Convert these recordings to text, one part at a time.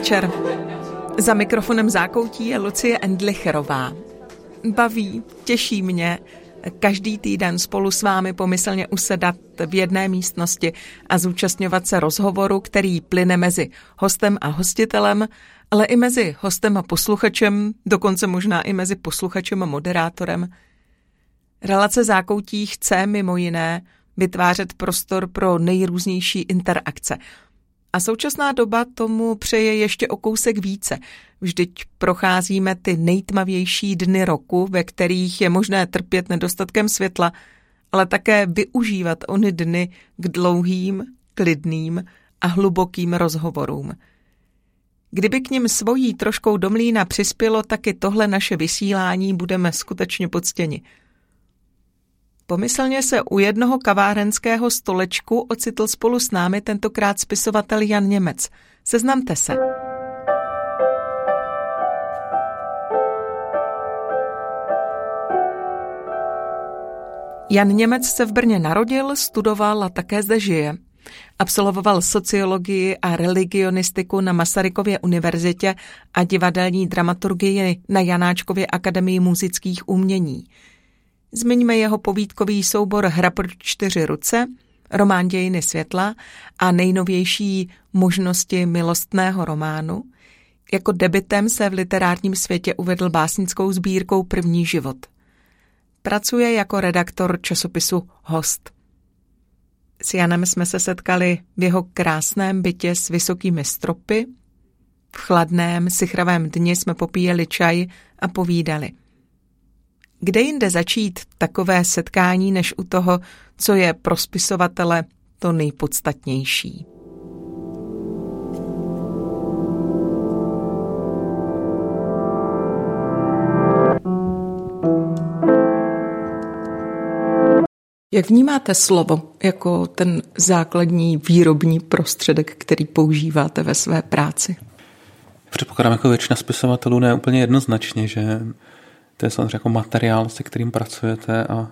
Večer. Za mikrofonem zákoutí je Lucie Endlicherová. Baví, těší mě každý týden spolu s vámi pomyslně usedat v jedné místnosti a zúčastňovat se rozhovoru, který plyne mezi hostem a hostitelem, ale i mezi hostem a posluchačem, dokonce možná i mezi posluchačem a moderátorem. Relace zákoutí chce mimo jiné vytvářet prostor pro nejrůznější interakce – a současná doba tomu přeje ještě o kousek více. Vždyť procházíme ty nejtmavější dny roku, ve kterých je možné trpět nedostatkem světla, ale také využívat ony dny k dlouhým, klidným a hlubokým rozhovorům. Kdyby k ním svojí troškou domlína přispělo taky tohle naše vysílání, budeme skutečně poctěni – Pomyslně se u jednoho kavárenského stolečku ocitl spolu s námi tentokrát spisovatel Jan Němec. Seznamte se. Jan Němec se v Brně narodil, studoval a také zde žije. Absolvoval sociologii a religionistiku na Masarykově univerzitě a divadelní dramaturgii na Janáčkově akademii muzických umění – Zmiňme jeho povídkový soubor Hra pro čtyři ruce, román Dějiny světla a nejnovější možnosti milostného románu. Jako debitem se v literárním světě uvedl básnickou sbírkou První život. Pracuje jako redaktor časopisu Host. S Janem jsme se setkali v jeho krásném bytě s vysokými stropy. V chladném, sichravém dni jsme popíjeli čaj a povídali. Kde jinde začít takové setkání, než u toho, co je pro spisovatele to nejpodstatnější? Jak vnímáte slovo jako ten základní výrobní prostředek, který používáte ve své práci? Předpokládám jako většina spisovatelů ne úplně jednoznačně, že to je samozřejmě jako materiál, se kterým pracujete a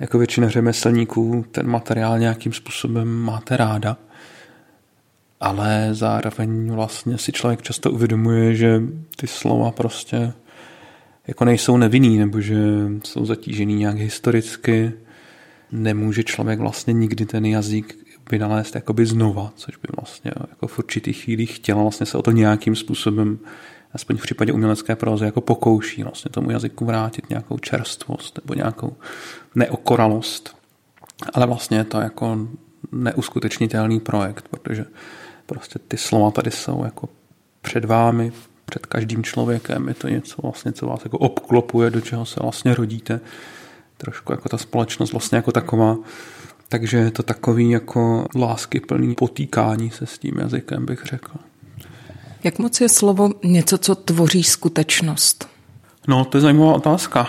jako většina řemeslníků ten materiál nějakým způsobem máte ráda, ale zároveň vlastně si člověk často uvědomuje, že ty slova prostě jako nejsou nevinný, nebo že jsou zatížený nějak historicky. Nemůže člověk vlastně nikdy ten jazyk vynalézt jakoby znova, což by vlastně jako v určitých chvílích chtěl vlastně se o to nějakým způsobem aspoň v případě umělecké prózy, jako pokouší vlastně tomu jazyku vrátit nějakou čerstvost nebo nějakou neokoralost. Ale vlastně je to jako neuskutečnitelný projekt, protože prostě ty slova tady jsou jako před vámi, před každým člověkem. Je to něco vlastně, co vás jako obklopuje, do čeho se vlastně rodíte. Trošku jako ta společnost vlastně jako taková. Takže je to takový jako lásky plný potýkání se s tím jazykem, bych řekl. Jak moc je slovo něco, co tvoří skutečnost? No, to je zajímavá otázka.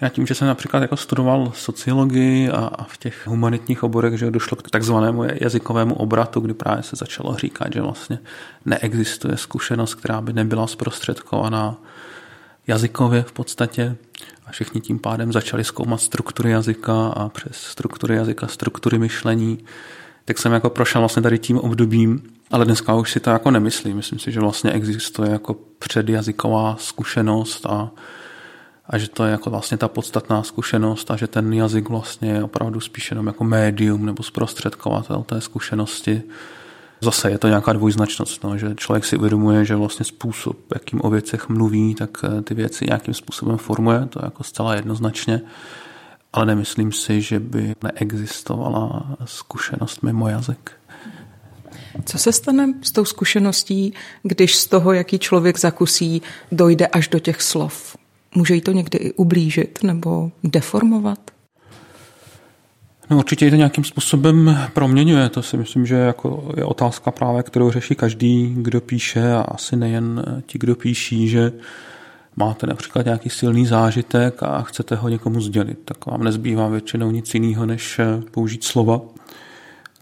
Já tím, že jsem například jako studoval sociologii a v těch humanitních oborech, že došlo k takzvanému jazykovému obratu, kdy právě se začalo říkat, že vlastně neexistuje zkušenost, která by nebyla zprostředkovaná jazykově v podstatě a všichni tím pádem začali zkoumat struktury jazyka a přes struktury jazyka struktury myšlení, tak jsem jako prošel vlastně tady tím obdobím ale dneska už si to jako nemyslím. Myslím si, že vlastně existuje jako předjazyková zkušenost a, a že to je jako vlastně ta podstatná zkušenost a že ten jazyk vlastně je opravdu spíš jenom jako médium nebo zprostředkovatel té zkušenosti. Zase je to nějaká dvojznačnost, no, že člověk si uvědomuje, že vlastně způsob, jakým o věcech mluví, tak eh, ty věci nějakým způsobem formuje, to je jako zcela jednoznačně, ale nemyslím si, že by neexistovala zkušenost mimo jazyk. Co se stane s tou zkušeností, když z toho, jaký člověk zakusí, dojde až do těch slov? Může jí to někdy i ublížit nebo deformovat? No určitě to nějakým způsobem proměňuje. To si myslím, že jako je otázka právě, kterou řeší každý, kdo píše a asi nejen ti, kdo píší, že máte například nějaký silný zážitek a chcete ho někomu sdělit, tak vám nezbývá většinou nic jiného, než použít slova.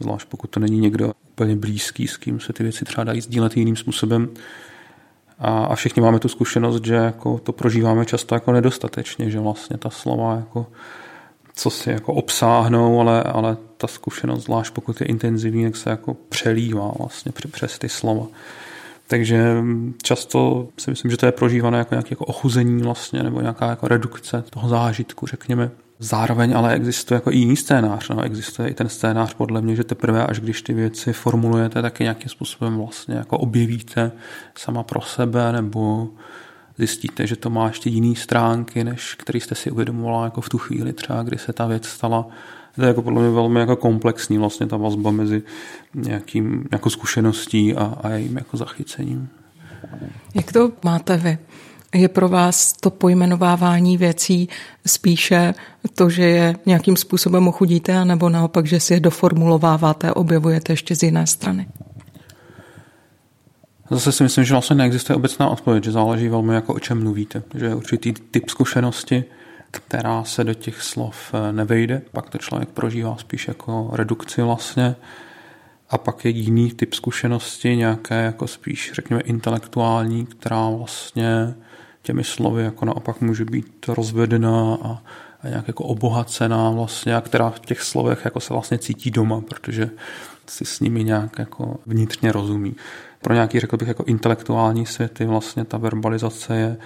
Zvlášť pokud to není někdo úplně blízký, s kým se ty věci třeba dají sdílet jiným způsobem. A, a všichni máme tu zkušenost, že jako to prožíváme často jako nedostatečně, že vlastně ta slova jako co si jako obsáhnou, ale, ale ta zkušenost, zvlášť pokud je intenzivní, tak se jako přelívá vlastně přes ty slova. Takže často si myslím, že to je prožívané jako nějaké jako ochuzení vlastně, nebo nějaká jako redukce toho zážitku, řekněme. Zároveň ale existuje jako i jiný scénář. No. Existuje i ten scénář podle mě, že teprve až když ty věci formulujete, tak je nějakým způsobem vlastně jako objevíte sama pro sebe nebo zjistíte, že to má ještě jiný stránky, než který jste si uvědomovala jako v tu chvíli třeba, kdy se ta věc stala. To je jako podle mě velmi jako komplexní vlastně ta vazba mezi nějakým jako zkušeností a, a jejím jako zachycením. Jak to máte vy? Je pro vás to pojmenovávání věcí spíše to, že je nějakým způsobem ochudíte, anebo naopak, že si je doformulováváte objevujete ještě z jiné strany? Zase si myslím, že vlastně neexistuje obecná odpověď, že záleží velmi jako o čem mluvíte. Že je určitý typ zkušenosti, která se do těch slov eh, nevejde, pak to člověk prožívá spíš jako redukci vlastně. A pak je jiný typ zkušenosti, nějaké jako spíš, řekněme, intelektuální, která vlastně těmi slovy jako naopak může být rozvedená a, a nějak jako obohacená vlastně, a která v těch slovech jako se vlastně cítí doma, protože si s nimi nějak jako vnitřně rozumí. Pro nějaký, řekl bych, jako intelektuální světy vlastně ta verbalizace je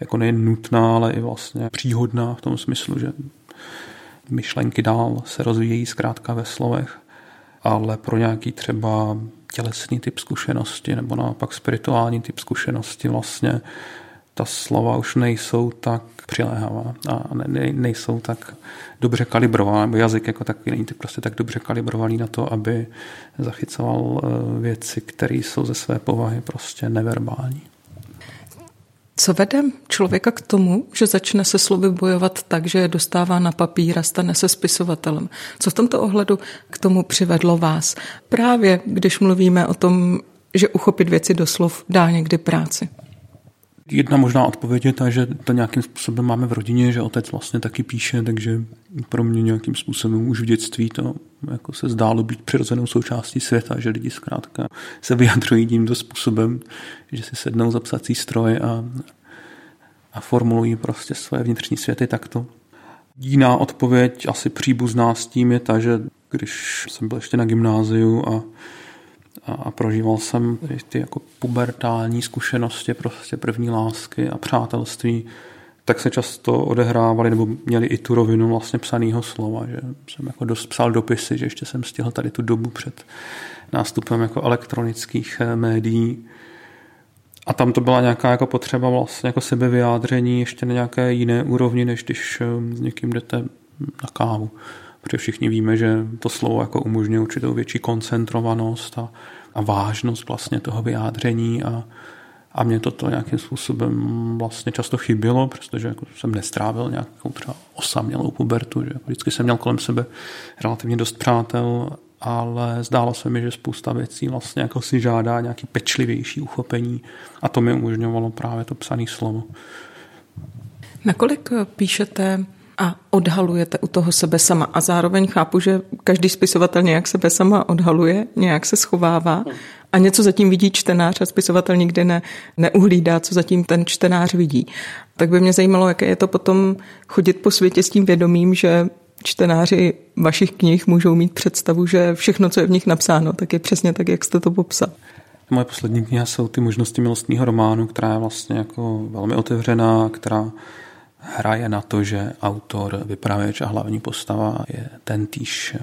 jako nejen nutná, ale i vlastně příhodná v tom smyslu, že myšlenky dál se rozvíjejí zkrátka ve slovech, ale pro nějaký třeba tělesný typ zkušenosti nebo naopak spirituální typ zkušenosti vlastně ta slova už nejsou tak přiléhavá a ne, nejsou tak dobře kalibrovaná, nebo jazyk jako takový není prostě tak dobře kalibrovaný na to, aby zachycoval eh, věci, které jsou ze své povahy prostě neverbální. Co vede člověka k tomu, že začne se slovy bojovat tak, že je dostává na papír a stane se spisovatelem? Co v tomto ohledu k tomu přivedlo vás? Právě když mluvíme o tom, že uchopit věci do slov dá někdy práci. Jedna možná odpověď je ta, že to nějakým způsobem máme v rodině, že otec vlastně taky píše, takže pro mě nějakým způsobem už v dětství to jako se zdálo být přirozenou součástí světa, že lidi zkrátka se vyjadřují tímto způsobem, že si sednou za psací stroj a, a formulují prostě své vnitřní světy takto. Jiná odpověď, asi příbuzná s tím, je ta, že když jsem byl ještě na gymnáziu a a prožíval jsem ty jako pubertální zkušenosti, prostě první lásky a přátelství, tak se často odehrávali nebo měli i tu rovinu vlastně psaného slova, že jsem jako dost psal dopisy, že ještě jsem stihl tady tu dobu před nástupem jako elektronických eh, médií. A tam to byla nějaká jako potřeba vlastně jako sebevyjádření ještě na nějaké jiné úrovni, než když eh, s někým jdete na kávu. Protože všichni víme, že to slovo jako umožňuje určitou větší koncentrovanost a, a vážnost vlastně toho vyjádření a, a mě toto nějakým způsobem vlastně často chybělo, protože jako jsem nestrávil nějakou třeba osamělou pubertu, že jako vždycky jsem měl kolem sebe relativně dost přátel, ale zdálo se mi, že spousta věcí vlastně jako si žádá nějaký pečlivější uchopení a to mi umožňovalo právě to psané slovo. Nakolik píšete a odhalujete u toho sebe sama. A zároveň chápu, že každý spisovatel nějak sebe sama odhaluje, nějak se schovává a něco zatím vidí čtenář a spisovatel nikdy ne, neuhlídá, co zatím ten čtenář vidí. Tak by mě zajímalo, jaké je to potom chodit po světě s tím vědomím, že čtenáři vašich knih můžou mít představu, že všechno, co je v nich napsáno, tak je přesně tak, jak jste to popsal. Moje poslední kniha jsou ty možnosti milostního románu, která je vlastně jako velmi otevřená, která hraje na to, že autor, vypravěč a hlavní postava je ten týž.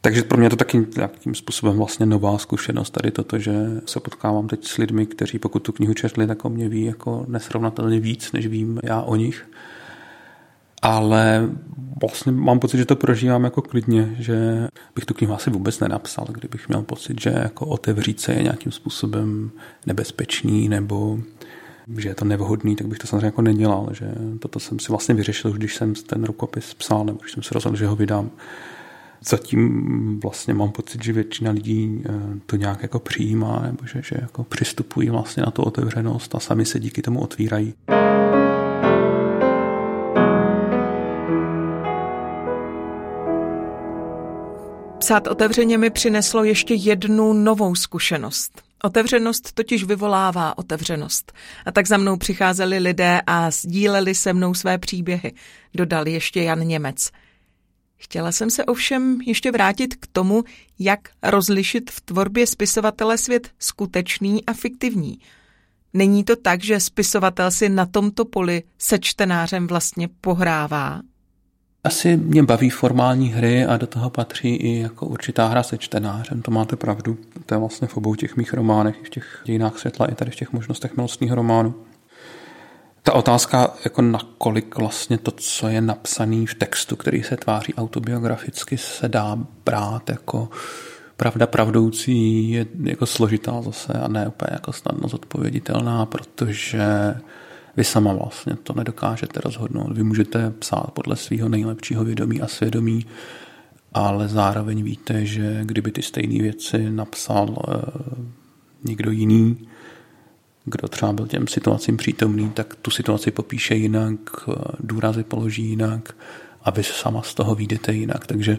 Takže pro mě to taky nějakým způsobem vlastně nová zkušenost tady toto, že se potkávám teď s lidmi, kteří pokud tu knihu četli, tak o mě ví jako nesrovnatelně víc, než vím já o nich. Ale vlastně mám pocit, že to prožívám jako klidně, že bych tu knihu asi vůbec nenapsal, kdybych měl pocit, že jako otevřít se je nějakým způsobem nebezpečný nebo že je to nevhodný, tak bych to samozřejmě jako nedělal. Že toto jsem si vlastně vyřešil, když jsem ten rukopis psal, nebo když jsem se rozhodl, že ho vydám. Zatím vlastně mám pocit, že většina lidí eh, to nějak jako přijímá, nebo že, že jako přistupují vlastně na tu otevřenost a sami se díky tomu otvírají. Psát otevřeně mi přineslo ještě jednu novou zkušenost. Otevřenost totiž vyvolává otevřenost. A tak za mnou přicházeli lidé a sdíleli se mnou své příběhy, dodal ještě Jan Němec. Chtěla jsem se ovšem ještě vrátit k tomu, jak rozlišit v tvorbě spisovatele svět skutečný a fiktivní. Není to tak, že spisovatel si na tomto poli se čtenářem vlastně pohrává? Asi mě baví formální hry a do toho patří i jako určitá hra se čtenářem, to máte pravdu. To je vlastně v obou těch mých románech, i v těch dějinách světla, i tady v těch možnostech milostního románu. Ta otázka, jako nakolik vlastně to, co je napsané v textu, který se tváří autobiograficky, se dá brát jako pravda pravdoucí, je jako složitá zase a ne úplně jako snadno zodpověditelná, protože vy sama vlastně to nedokážete rozhodnout. Vy můžete psát podle svého nejlepšího vědomí a svědomí, ale zároveň víte, že kdyby ty stejné věci napsal e, někdo jiný, kdo třeba byl těm situacím přítomný, tak tu situaci popíše jinak, eh, důrazy položí jinak a vy sama z toho výjdete jinak. Takže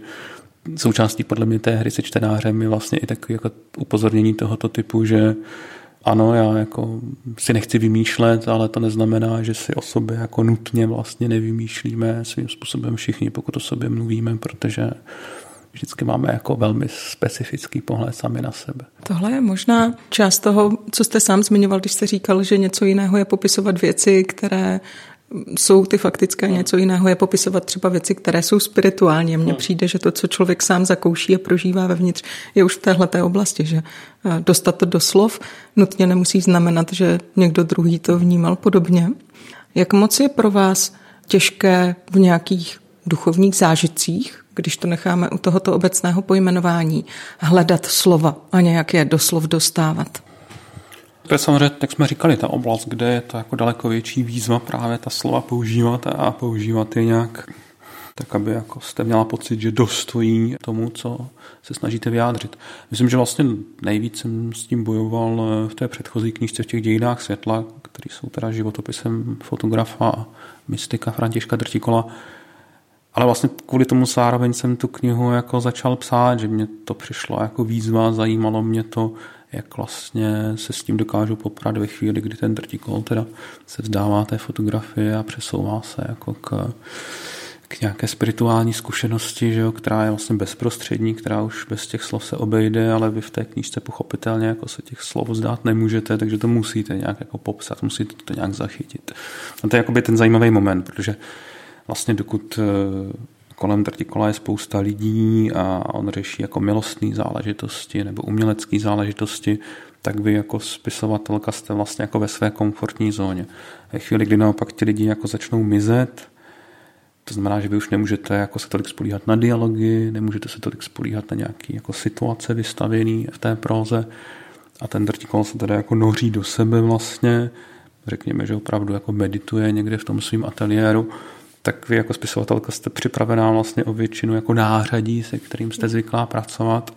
součástí podle mě té hry se čtenářem je vlastně i takové jako upozornění tohoto typu, že ano, já jako si nechci vymýšlet, ale to neznamená, že si o sobě jako nutně vlastně nevymýšlíme svým způsobem všichni, pokud o sobě mluvíme, protože vždycky máme jako velmi specifický pohled sami na sebe. Tohle je možná část toho, co jste sám zmiňoval, když jste říkal, že něco jiného je popisovat věci, které jsou ty faktické, něco jiného je popisovat třeba věci, které jsou spirituální. Mně přijde, že to, co člověk sám zakouší a prožívá vevnitř, je už v téhle oblasti, že eh, dostat to do slov nutně nemusí znamenat, že někdo druhý to vnímal podobně. Jak moc je pro vás těžké v nějakých duchovních zážitcích, když to necháme u tohoto obecného pojmenování, hledat slova a nějak je do slov dostávat? To je samozřejmě, jak jsme říkali, ta oblast, kde je to jako daleko větší výzva právě ta slova používat a používat je nějak tak, aby jako jste měla pocit, že dostojí tomu, co se snažíte vyjádřit. Myslím, že vlastně nejvíc jsem s tím bojoval v té předchozí knižce v těch dějinách světla, které jsou teda životopisem fotografa a mystika Františka Drtikola. Ale vlastně kvůli tomu zároveň jsem tu knihu jako začal psát, že mě to přišlo jako výzva, zajímalo mě to, jak vlastně se s tím dokážu poprat ve chvíli, kdy ten drtikol teda se vzdává té fotografie a přesouvá se jako k, k nějaké spirituální zkušenosti, že jo, která je vlastně bezprostřední, která už bez těch slov se obejde, ale vy v té knížce pochopitelně jako se těch slov zdát nemůžete, takže to musíte nějak jako popsat, musíte to nějak zachytit. A to je jakoby ten zajímavý moment, protože vlastně dokud eh, kolem Trtikola je spousta lidí a on řeší jako milostné záležitosti nebo umělecké záležitosti, tak vy jako spisovatelka jste vlastně jako ve své komfortní zóně. Ve chvíli, kdy naopak ti lidi jako začnou mizet, to znamená, že vy už nemůžete jako se tolik spolíhat na dialogy, nemůžete se tolik spolíhat na nějaké jako situace vystavené v té próze a ten drtikol se teda jako noří do sebe vlastně, řekněme, že opravdu jako medituje někde v tom svém ateliéru tak vy jako spisovatelka jste připravená vlastně o většinu jako nářadí, se kterým jste zvyklá pracovat.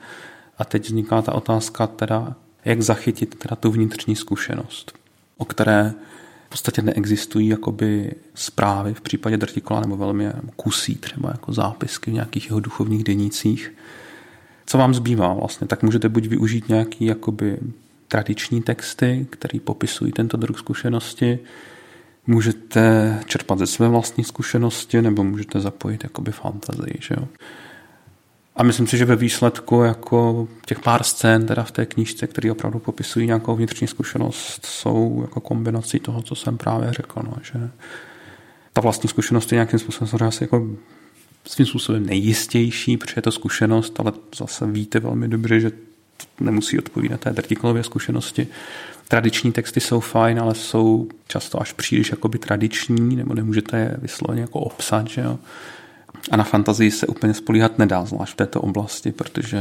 A teď vzniká ta otázka teda, jak zachytit teda tu vnitřní zkušenost, o které v podstatě neexistují jakoby zprávy v případě Drtikola nebo velmi kusí třeba jako zápisky v nějakých jeho duchovních denících. Co vám zbývá vlastně? Tak můžete buď využít nějaký jakoby tradiční texty, které popisují tento druh zkušenosti, můžete čerpat ze své vlastní zkušenosti nebo můžete zapojit jakoby fantazii. Že jo? A myslím si, že ve výsledku jako těch pár scén teda v té knížce, které opravdu popisují nějakou vnitřní zkušenost, jsou jako kombinací toho, co jsem právě řekl. No, že ta vlastní zkušenost je nějakým způsobem asi jako svým způsobem nejistější, protože je to zkušenost, ale zase víte velmi dobře, že nemusí odpovídat té drtikolově zkušenosti. Tradiční texty jsou fajn, ale jsou často až příliš jakoby tradiční, nebo nemůžete je vysloveně jako obsat, že jo. A na fantazii se úplně spolíhat nedá, zvlášť v této oblasti, protože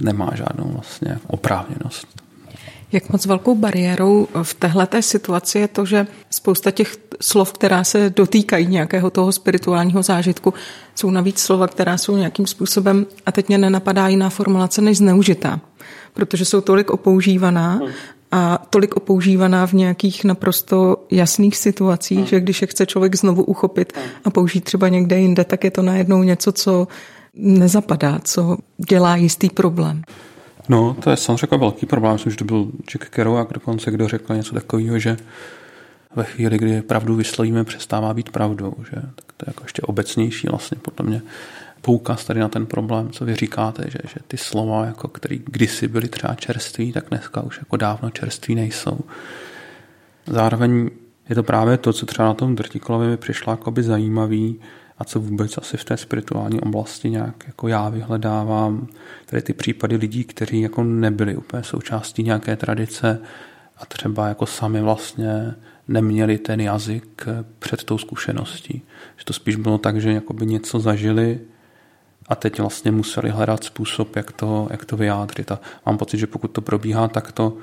nemá žádnou vlastně oprávněnost. Jak moc velkou bariérou v téhleté situaci je to, že spousta těch slov, která se dotýkají nějakého toho spirituálního zážitku, jsou navíc slova, která jsou nějakým způsobem, a teď mě nenapadá jiná formulace než zneužitá, protože jsou tolik opoužívaná a tolik opoužívaná v nějakých naprosto jasných situacích, že když je chce člověk znovu uchopit a použít třeba někde jinde, tak je to najednou něco, co nezapadá, co dělá jistý problém. No, to je samozřejmě velký problém. Myslím, že to byl Jack Kerouac dokonce, kdo řekl něco takového, že ve chvíli, kdy pravdu vyslovíme, přestává být pravdou. Že? Tak to je jako ještě obecnější vlastně podle mě poukaz tady na ten problém, co vy říkáte, že, že ty slova, jako, které kdysi byly třeba čerství, tak dneska už jako dávno čerství nejsou. Zároveň je to právě to, co třeba na tom Drtikolovi mi přišlo jakoby zajímavý a co vůbec asi v té spirituální oblasti nějak jako já vyhledávám. Tady ty případy lidí, kteří jako nebyli úplně součástí nějaké tradice a třeba jako sami vlastně neměli ten jazyk před tou zkušeností. Že to spíš bylo tak, že jakoby něco zažili a teď vlastně museli hledat způsob, jak to, jak to vyjádřit. A mám pocit, že pokud to probíhá takto,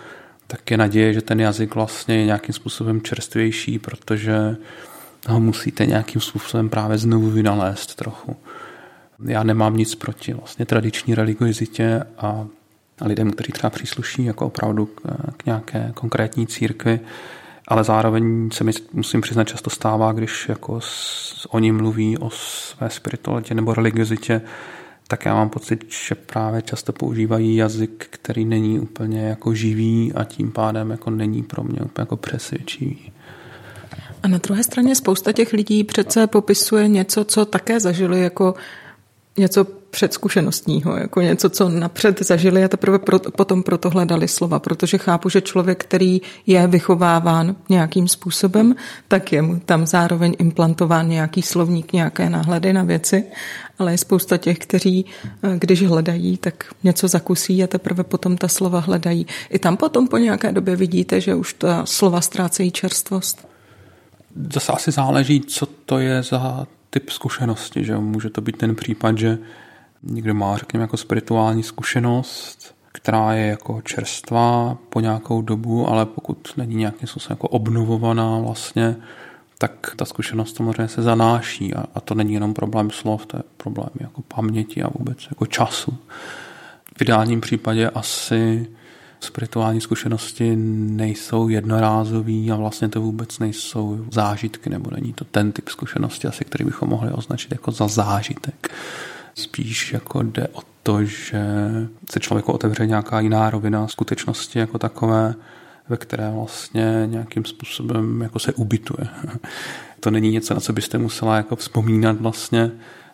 tak je naděje, že ten jazyk vlastně je nějakým způsobem čerstvější, protože ho musíte nějakým způsobem právě znovu vynalézt trochu. Já nemám nic proti vlastně tradiční religiozitě a lidem, kteří třeba přísluší jako opravdu k, nějaké konkrétní církvi, ale zároveň se mi, musím přiznat, často stává, když jako s, oni mluví o své spiritualitě nebo religiozitě, tak já mám pocit, že právě často používají jazyk, který není úplně jako živý a tím pádem jako není pro mě úplně jako přesvědčivý. A na druhé straně spousta těch lidí přece popisuje něco, co také zažili jako něco předzkušenostního, jako něco, co napřed zažili a teprve pro, potom proto hledali slova, protože chápu, že člověk, který je vychováván nějakým způsobem, tak je mu tam zároveň implantován nějaký slovník, nějaké náhledy na věci, ale je spousta těch, kteří, eh, když hledají, tak něco zakusí a teprve potom ta slova hledají. I tam potom po nějaké době vidíte, že už ta slova ztrácejí čerstvost. Zase asi záleží, co to je za typ zkušenosti, že může to být ten případ, že někdo má, řekněme, jako spirituální zkušenost, která je jako čerstvá po nějakou dobu, ale pokud není nějakým způsobem jako obnovovaná vlastně, tak ta zkušenost samozřejmě se zanáší a, a to není jenom problém slov, to je problém jako paměti a vůbec jako času. V ideálním případě asi spirituální zkušenosti nejsou jednorázový a vlastně to vůbec nejsou zážitky, nebo není to ten typ zkušenosti, asi který bychom mohli označit jako za zážitek. Spíš jako jde o to, že se člověku otevře nějaká jiná rovina skutečnosti jako takové, ve které vlastně nějakým způsobem jako se ubytuje. To není něco, na co byste musela jako vzpomínat vlastně,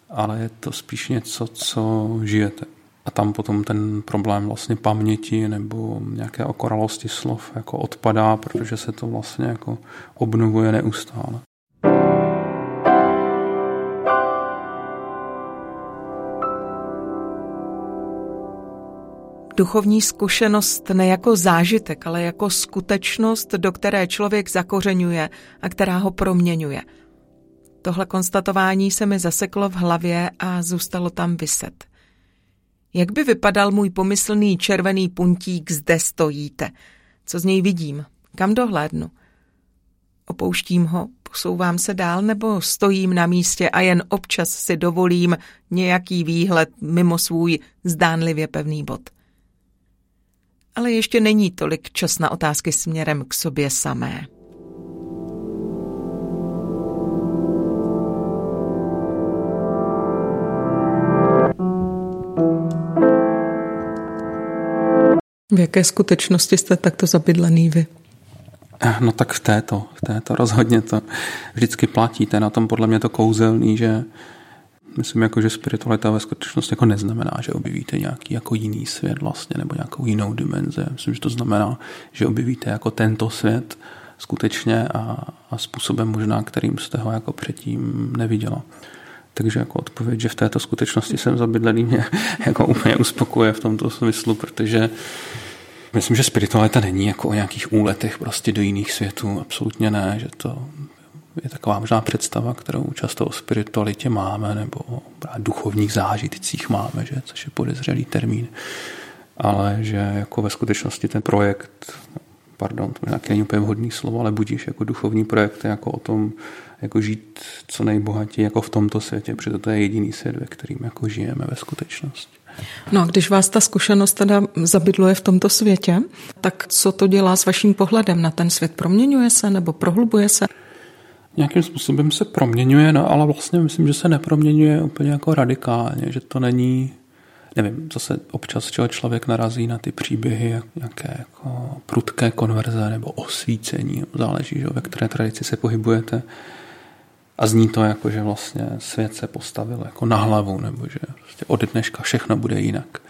ale je to spíš něco, co žijete. A tam potom ten problém vlastně paměti nebo nějaké okoralosti slov jako odpadá, protože se to vlastně jako obnovuje neustále. Duchovní zkušenost ne jako zážitek, ale jako skutečnost, do které člověk zakořeňuje a která ho proměňuje. Tohle konstatování se mi zaseklo v hlavě a zůstalo tam vyset. Jak by vypadal můj pomyslný červený puntík zde stojíte? Co z něj vidím? Kam dohlédnu? Opouštím ho, posouvám se dál nebo stojím na místě a jen občas si dovolím nějaký výhled mimo svůj zdánlivě pevný bod. Ale ještě není tolik čas na otázky směrem k sobě samé. V jaké skutečnosti jste takto zabydlený vy? Eh, no tak v této, v této rozhodně to vždycky platí. To je na tom podle mě to kouzelný, že myslím, jako, že spiritualita ve skutečnosti jako neznamená, že objevíte nějaký jako jiný svět vlastně, nebo nějakou jinou dimenzi. Myslím, že to znamená, že objevíte jako tento svět skutečně a, a způsobem možná, kterým jste ho jako předtím neviděla. Takže jako odpověď, že v této skutečnosti jsem zabydlený, mě jako úplně uspokuje v tomto smyslu, protože myslím, že spiritualita není jako o nějakých úletech prostě do jiných světů, absolutně ne, že to je taková možná představa, kterou často o spiritualitě máme, nebo o duchovních zážitcích máme, že, což je podezřelý termín, ale že jako ve skutečnosti ten projekt, pardon, to nějaký není úplně vhodný slovo, ale budíš jako duchovní projekt jako o tom, jako žít co nejbohatěji jako v tomto světě, protože to je jediný svět, ve kterým jako žijeme ve skutečnosti. No a když vás ta zkušenost teda zabydluje v tomto světě, tak co to dělá s vaším pohledem na ten svět? Proměňuje se nebo prohlubuje se? Nějakým způsobem se proměňuje, no ale vlastně myslím, že se neproměňuje úplně jako radikálně, že to není nevím, zase občas čeho člověk narazí na ty příběhy, jak, nějaké jako prudké konverze nebo osvícení, záleží, že, ve které tradici se pohybujete. A zní to jako, že vlastně svět se postavil jako na hlavu, nebo že prostě od dneška všechno bude jinak.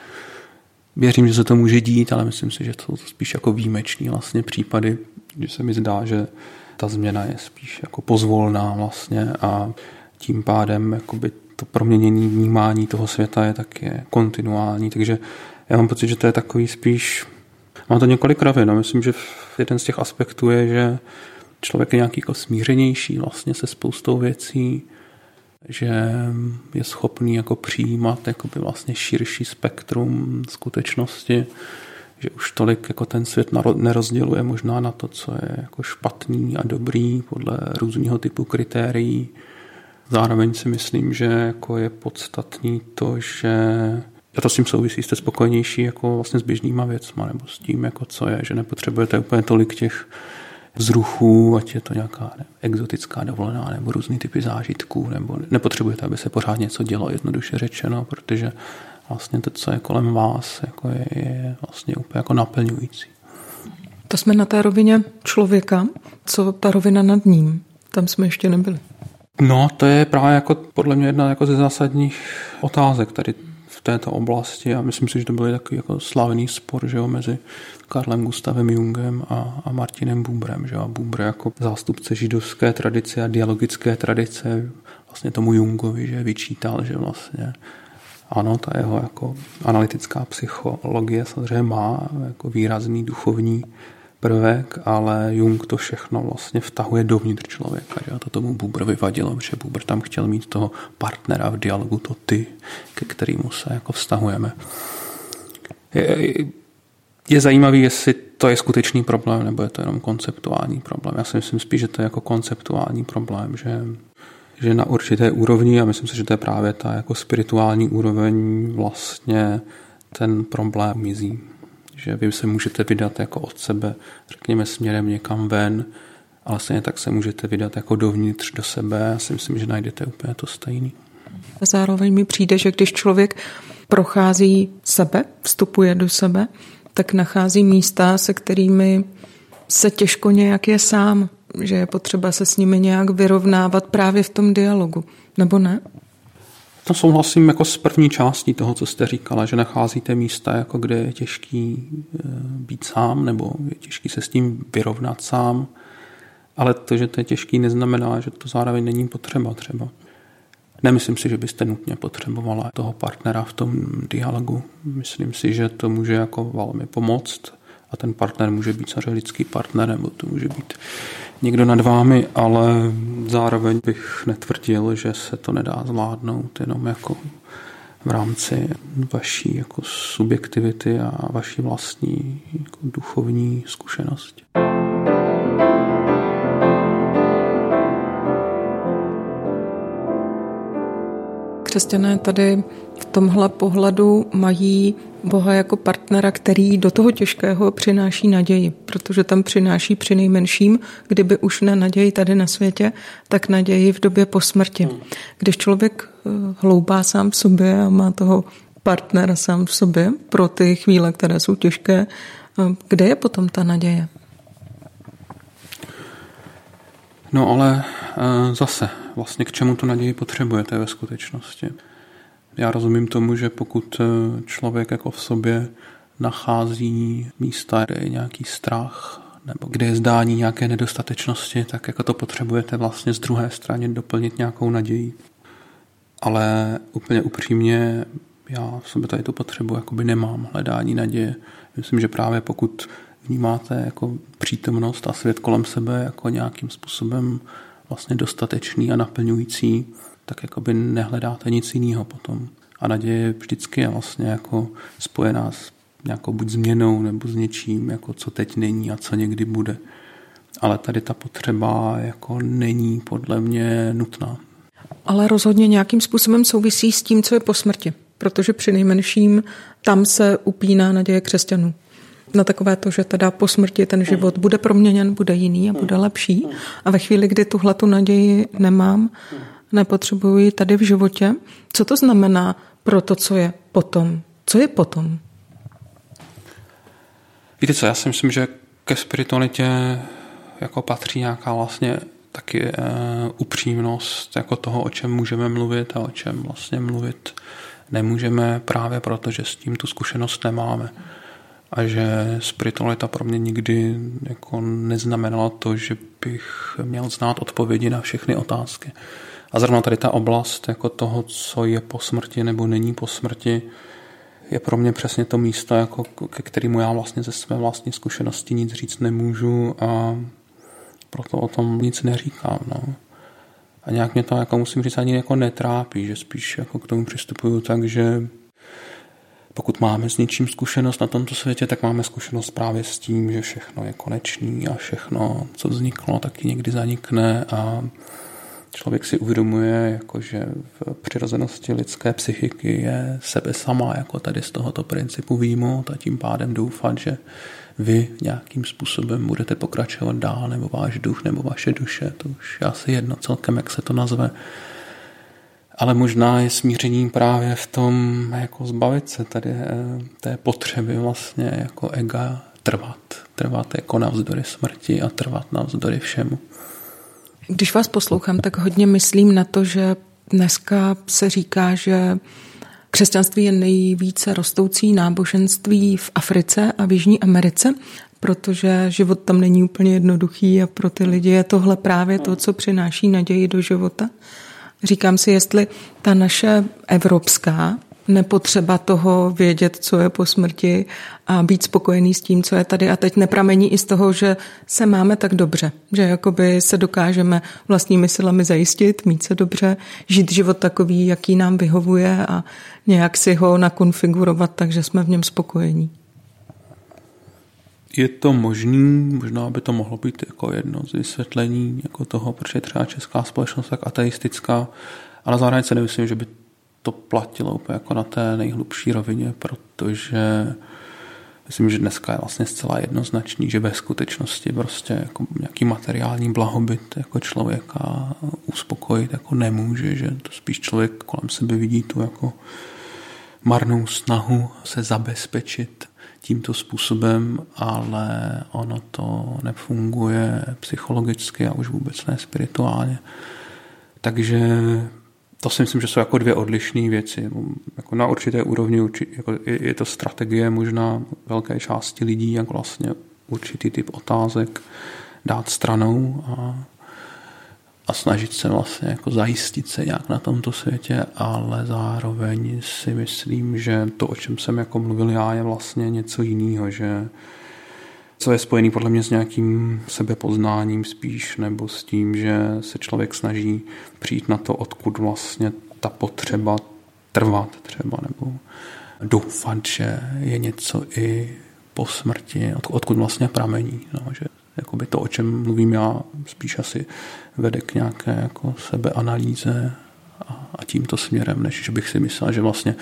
Věřím, že se to může dít, ale myslím si, že to jsou spíš jako výjimeční vlastně případy, že se mi zdá, že ta změna je spíš jako pozvolná vlastně a tím pádem jakoby to proměnění vnímání toho světa je taky kontinuální, takže já mám pocit, že to je takový spíš, má to několik rovin, no. myslím, že jeden z těch aspektů je, že člověk je nějaký jako smířenější vlastně se spoustou věcí, že je schopný jako přijímat jakoby vlastně širší spektrum skutečnosti, že už tolik jako ten svět nerozděluje možná na to, co je jako špatný a dobrý podle různého typu kritérií. Zároveň si myslím, že jako je podstatný to, že a to s tím souvisí, jste spokojenější jako vlastně s běžnýma věcma, nebo s tím, jako co je, že nepotřebujete úplně tolik těch vzruchů, ať je to nějaká ne, exotická dovolená nebo různý typy zážitků, nebo nepotřebujete, aby se pořád něco dělo, jednoduše řečeno, protože vlastně to, co je kolem vás, jako je, je vlastně úplně jako naplňující. To jsme na té rovině člověka, co ta rovina nad ním, tam jsme ještě nebyli. No, to je právě jako podle mě jedna jako ze zásadních otázek tady této oblasti a myslím si, že to byl takový jako slavný spor že jo, mezi Karlem Gustavem Jungem a, a Martinem Bubrem. Že jo. A Bubr jako zástupce židovské tradice a dialogické tradice vlastně tomu Jungovi že vyčítal, že vlastně ano, ta jeho jako analytická psychologie samozřejmě má jako výrazný duchovní prvek, ale Jung to všechno vlastně vtahuje dovnitř člověka. Že? A to tomu Buber vyvadilo, že Buber tam chtěl mít toho partnera v dialogu, to ty, ke kterému se jako vztahujeme. Je, je zajímavý, jestli to je skutečný problém, nebo je to jenom konceptuální problém. Já si myslím spíš, že to je jako konceptuální problém, že, že na určité úrovni, a myslím si, že to je právě ta jako spirituální úroveň, vlastně ten problém mizí že vy se můžete vydat jako od sebe, řekněme, směrem někam ven, ale stejně tak se můžete vydat jako dovnitř do sebe. Já si myslím, že najdete úplně to stejný. A zároveň mi přijde, že když člověk prochází sebe, vstupuje do sebe, tak nachází místa, se kterými se těžko nějak je sám, že je potřeba se s nimi nějak vyrovnávat právě v tom dialogu, nebo ne? To souhlasím jako s první částí toho, co jste říkala, že nacházíte místa, jako kde je těžký eh, být sám, nebo je těžký se s tím vyrovnat sám, ale to, že to je těžký, neznamená, že to zároveň není potřeba třeba. Nemyslím si, že byste nutně potřebovala toho partnera v tom dialogu. Myslím si, že to může jako velmi pomoct a ten partner může být samozřejmě lidský partner, nebo to může být někdo nad vámi, ale zároveň bych netvrdil, že se to nedá zvládnout jenom jako v rámci vaší jako subjektivity a vaší vlastní jako duchovní zkušenosti. Křesťané tady v tomhle pohledu mají Boha jako partnera, který do toho těžkého přináší naději, protože tam přináší při nejmenším, kdyby už na naději tady na světě, tak naději v době po smrti. Když člověk eh, hloubá sám v sobě a má toho partnera sám v sobě pro ty chvíle, které jsou těžké, eh, kde je potom ta naděje? No ale eh, zase, vlastně k čemu tu naději potřebujete ve skutečnosti? Já rozumím tomu, že pokud eh, člověk jako v sobě nachází místa, kde je nějaký strach, nebo kde je zdání nějaké nedostatečnosti, tak jako to potřebujete vlastně z druhé strany doplnit nějakou naději. Ale úplně upřímně já v sobě tady tu potřebu jakoby nemám hledání naděje. Myslím, že právě pokud vnímáte jako přítomnost a svět kolem sebe jako nějakým způsobem vlastně dostatečný a naplňující, tak jakoby nehledáte nic jiného potom. A naděje vždycky je vlastně jako spojená s nějakou buď změnou nebo s něčím, jako co teď není a co někdy bude. Ale tady ta potřeba jako není podle mě nutná. Ale rozhodně nějakým způsobem souvisí s tím, co je po smrti. Protože při nejmenším tam se upíná naděje křesťanů na takové to, že teda po smrti ten život bude proměněn, bude jiný a bude lepší. A ve chvíli, kdy tuhle tu naději nemám, nepotřebuji tady v životě, co to znamená pro to, co je potom? Co je potom? Víte co, já si myslím, že ke spiritualitě jako patří nějaká vlastně taky uh, upřímnost jako toho, o čem můžeme mluvit a o čem vlastně mluvit nemůžeme právě proto, že s tím tu zkušenost nemáme. A že spiritualita pro mě nikdy jako neznamenala to, že bych měl znát odpovědi na všechny otázky. A zrovna tady ta oblast jako toho, co je po smrti nebo není po smrti, je pro mě přesně to místo, jako ke kterému já vlastně ze své vlastní zkušenosti nic říct nemůžu a proto o tom nic neříkám. No. A nějak mě to, jako musím říct, ani jako netrápí, že spíš jako k tomu přistupuju tak, že pokud máme s něčím zkušenost na tomto světě, tak máme zkušenost právě s tím, že všechno je konečný a všechno, co vzniklo, taky někdy zanikne a člověk si uvědomuje, jako že v přirozenosti lidské psychiky je sebe sama jako tady z tohoto principu výjimout a tím pádem doufat, že vy nějakým způsobem budete pokračovat dál, nebo váš duch, nebo vaše duše, to už je asi jedno celkem, jak se to nazve. Ale možná je smířením právě v tom, jako zbavit se tady eh, té potřeby vlastně jako ega trvat. Trvat jako navzdory smrti a trvat navzdory všemu. Když vás poslouchám, tak hodně myslím na to, že dneska se říká, že křesťanství je nejvíce rostoucí náboženství v Africe a v Jižní Americe, protože život tam není úplně jednoduchý a pro ty lidi je tohle právě to, co přináší naději do života. Říkám si, jestli ta naše evropská nepotřeba toho vědět, co je po smrti a být spokojený s tím, co je tady. A teď nepramení i z toho, že se máme tak dobře, že jakoby se dokážeme vlastními silami zajistit, mít se dobře, žít život takový, jaký nám vyhovuje a nějak si ho nakonfigurovat, takže jsme v něm spokojení. Je to možný, možná by to mohlo být jako jedno z vysvětlení jako toho, proč je třeba česká společnost tak ateistická, ale zároveň se nemyslím, že by to platilo úplně jako na té nejhlubší rovině, protože myslím, že dneska je vlastně zcela jednoznačný, že ve skutečnosti prostě jako nějaký materiální blahobyt jako člověka uspokojit jako nemůže, že to spíš člověk kolem sebe vidí tu jako marnou snahu se zabezpečit tímto způsobem, ale ono to nefunguje psychologicky a už vůbec ne spirituálně. Takže to si myslím, že jsou jako dvě odlišné věci. Jako na určité úrovni jako je to strategie možná velké části lidí, jak vlastně určitý typ otázek dát stranou a, a snažit se vlastně jako zajistit se nějak na tomto světě, ale zároveň si myslím, že to, o čem jsem jako mluvil já, je vlastně něco jiného, že co je spojený podle mě s nějakým sebepoznáním spíš, nebo s tím, že se člověk snaží přijít na to, odkud vlastně ta potřeba trvat třeba, nebo doufat, že je něco i po smrti, odkud vlastně pramení. No, že jakoby to, o čem mluvím já, spíš asi vede k nějaké jako sebeanalýze a, a tímto směrem, než že bych si myslel, že vlastně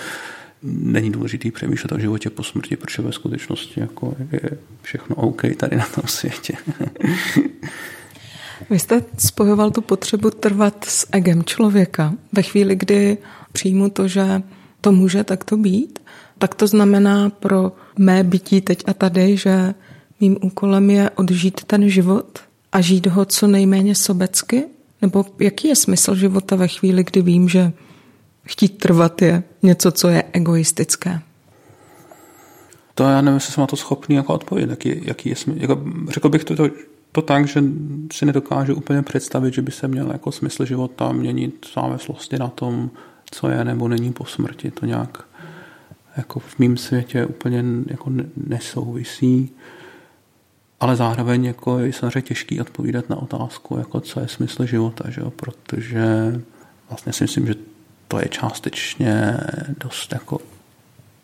není důležitý přemýšlet o životě po smrti, protože ve skutečnosti jako je všechno OK tady na tom světě. Vy jste spojoval tu potřebu trvat s egem člověka. Ve chvíli, kdy přijmu to, že to může takto být, tak to znamená pro mé bytí teď a tady, že mým úkolem je odžít ten život a žít ho co nejméně sobecky? Nebo jaký je smysl života ve chvíli, kdy vím, že chtít trvat je něco, co je egoistické? To já nevím, jestli jsem na to schopný jako odpovědět. Jaký, jaký je smysl. Jako, řekl bych to, to, to tak, že si nedokážu úplně představit, že by se měl jako smysl života měnit závislosti na tom, co je nebo není po smrti. To nějak jako v mém světě úplně jako nesouvisí. Ale zároveň jako je samozřejmě těžký odpovídat na otázku, jako co je smysl života, že jo? protože vlastně si myslím, že to je částečně dost jako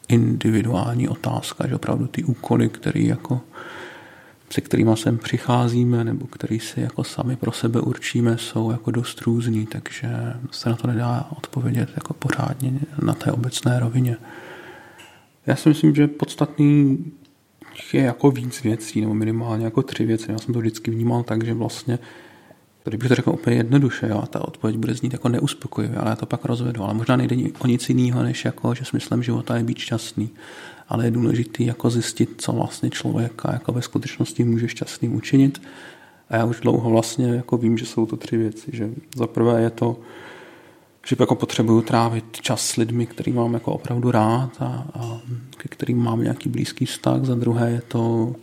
individuální otázka, že opravdu ty úkoly, které jako se kterými sem přicházíme nebo který si jako sami pro sebe určíme, jsou jako dost různý, takže se na to nedá odpovědět jako pořádně na té obecné rovině. Já si myslím, že podstatný je jako víc věcí, nebo minimálně jako tři věci. Já jsem to vždycky vnímal tak, že vlastně Tady bych to řekl úplně jednoduše, jo, a ta odpověď bude znít jako neuspokojivě, ale já to pak rozvedu. Ale možná nejde o nic jiného, než jako, že smyslem života je být šťastný. Ale je důležité jako zjistit, co vlastně člověka jako ve skutečnosti může šťastným učinit. A já už dlouho vlastně jako vím, že jsou to tři věci. Že za prvé je to, že jako potřebuju trávit čas s lidmi, který mám jako opravdu rád a, a ke kterým mám nějaký blízký vztah. Za druhé je to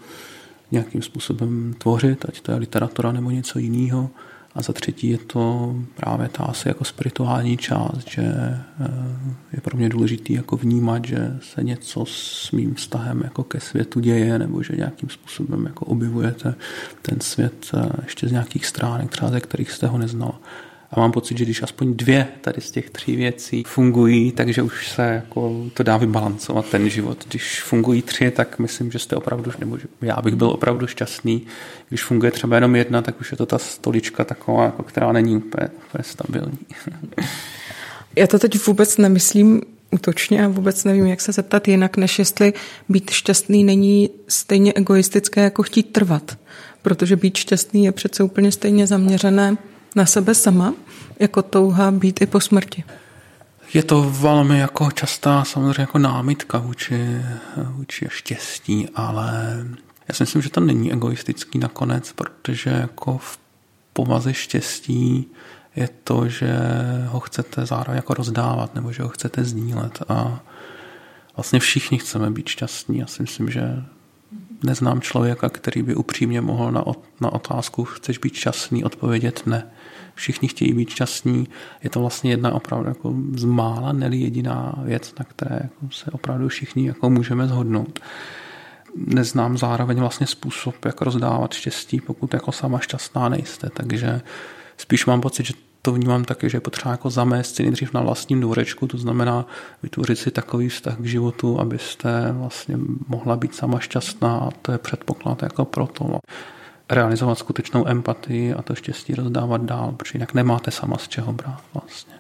nějakým způsobem tvořit, ať to je literatura nebo něco jiného. A za třetí je to právě ta asi jako spirituální část, že eh, je pro mě důležitý jako vnímat, že se něco s mým vztahem jako ke světu děje, nebo že nějakým způsobem jako objevujete ten svět eh, ještě z nějakých stránek, třeba ze kterých jste ho neznal. A mám pocit, že když aspoň dvě tady z těch tří věcí fungují, takže už se jako to dá vybalancovat ten život. Když fungují tři, tak myslím, že jste opravdu, nebo já bych byl opravdu šťastný. Když funguje třeba jenom jedna, tak už je to ta stolička taková, jako, která není úplně, úplně stabilní. Já to teď vůbec nemyslím útočně a vůbec nevím, jak se zeptat jinak, než jestli být šťastný není stejně egoistické, jako chtít trvat. Protože být šťastný je přece úplně stejně zaměřené na sebe sama, jako touha být i po smrti? Je to velmi jako častá samozřejmě jako námitka vůči, vůči štěstí, ale já si myslím, že to není egoistický nakonec, protože jako v povaze štěstí je to, že ho chcete zároveň jako rozdávat nebo že ho chcete sdílet a vlastně všichni chceme být šťastní. Já si myslím, že neznám člověka, který by upřímně mohl na, na otázku chceš být šťastný odpovědět ne všichni chtějí být šťastní. Je to vlastně jedna opravdu jako z mála, neli jediná věc, na které jako se opravdu všichni jako můžeme zhodnout. Neznám zároveň vlastně způsob, jak rozdávat štěstí, pokud jako sama šťastná nejste, takže spíš mám pocit, že to vnímám taky, že je potřeba jako zamést si nejdřív na vlastním dvorečku, to znamená vytvořit si takový vztah k životu, abyste vlastně mohla být sama šťastná a to je předpoklad jako pro to realizovat skutečnou empatii a to štěstí rozdávat dál, protože jinak nemáte sama z čeho brát vlastně.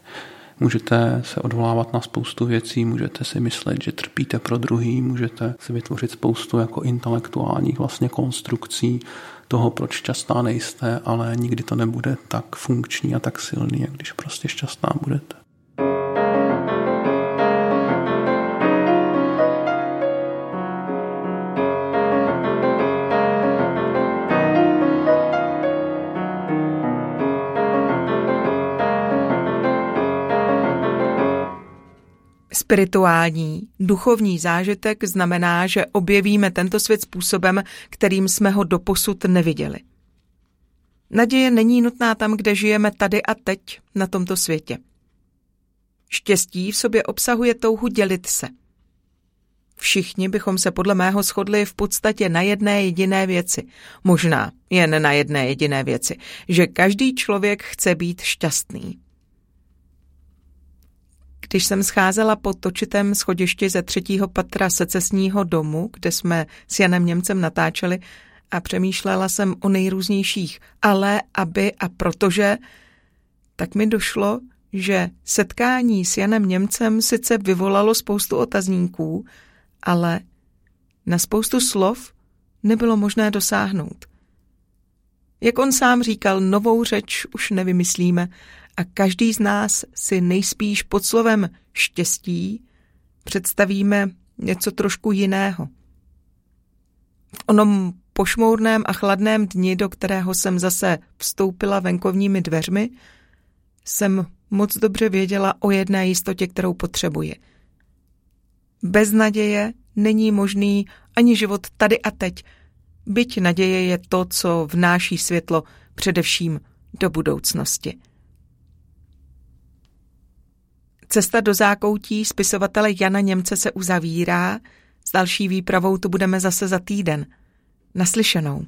Můžete se odvolávat na spoustu věcí, můžete si myslet, že trpíte pro druhý, můžete si vytvořit spoustu jako intelektuálních vlastně konstrukcí toho, proč šťastná nejste, ale nikdy to nebude tak funkční a tak silný, jak když prostě šťastná budete. Spirituální, duchovní zážitek znamená, že objevíme tento svět způsobem, kterým jsme ho doposud neviděli. Naděje není nutná tam, kde žijeme tady a teď, na tomto světě. Štěstí v sobě obsahuje touhu dělit se. Všichni bychom se podle mého shodli v podstatě na jedné jediné věci, možná jen na jedné jediné věci, že každý člověk chce být šťastný. Když jsem scházela po točitém schodišti ze třetího patra secesního domu, kde jsme s Janem Němcem natáčeli, a přemýšlela jsem o nejrůznějších ale, aby a protože, tak mi došlo, že setkání s Janem Němcem sice vyvolalo spoustu otazníků, ale na spoustu slov nebylo možné dosáhnout. Jak on sám říkal, novou řeč už nevymyslíme a každý z nás si nejspíš pod slovem štěstí představíme něco trošku jiného. V onom pošmourném a chladném dni, do kterého jsem zase vstoupila venkovními dveřmi, jsem moc dobře věděla o jedné jistotě, kterou potřebuje. Bez naděje není možný ani život tady a teď, byť naděje je to, co vnáší světlo především do budoucnosti. Cesta do zákoutí spisovatele Jana Němce se uzavírá, s další výpravou tu budeme zase za týden. Naslyšenou.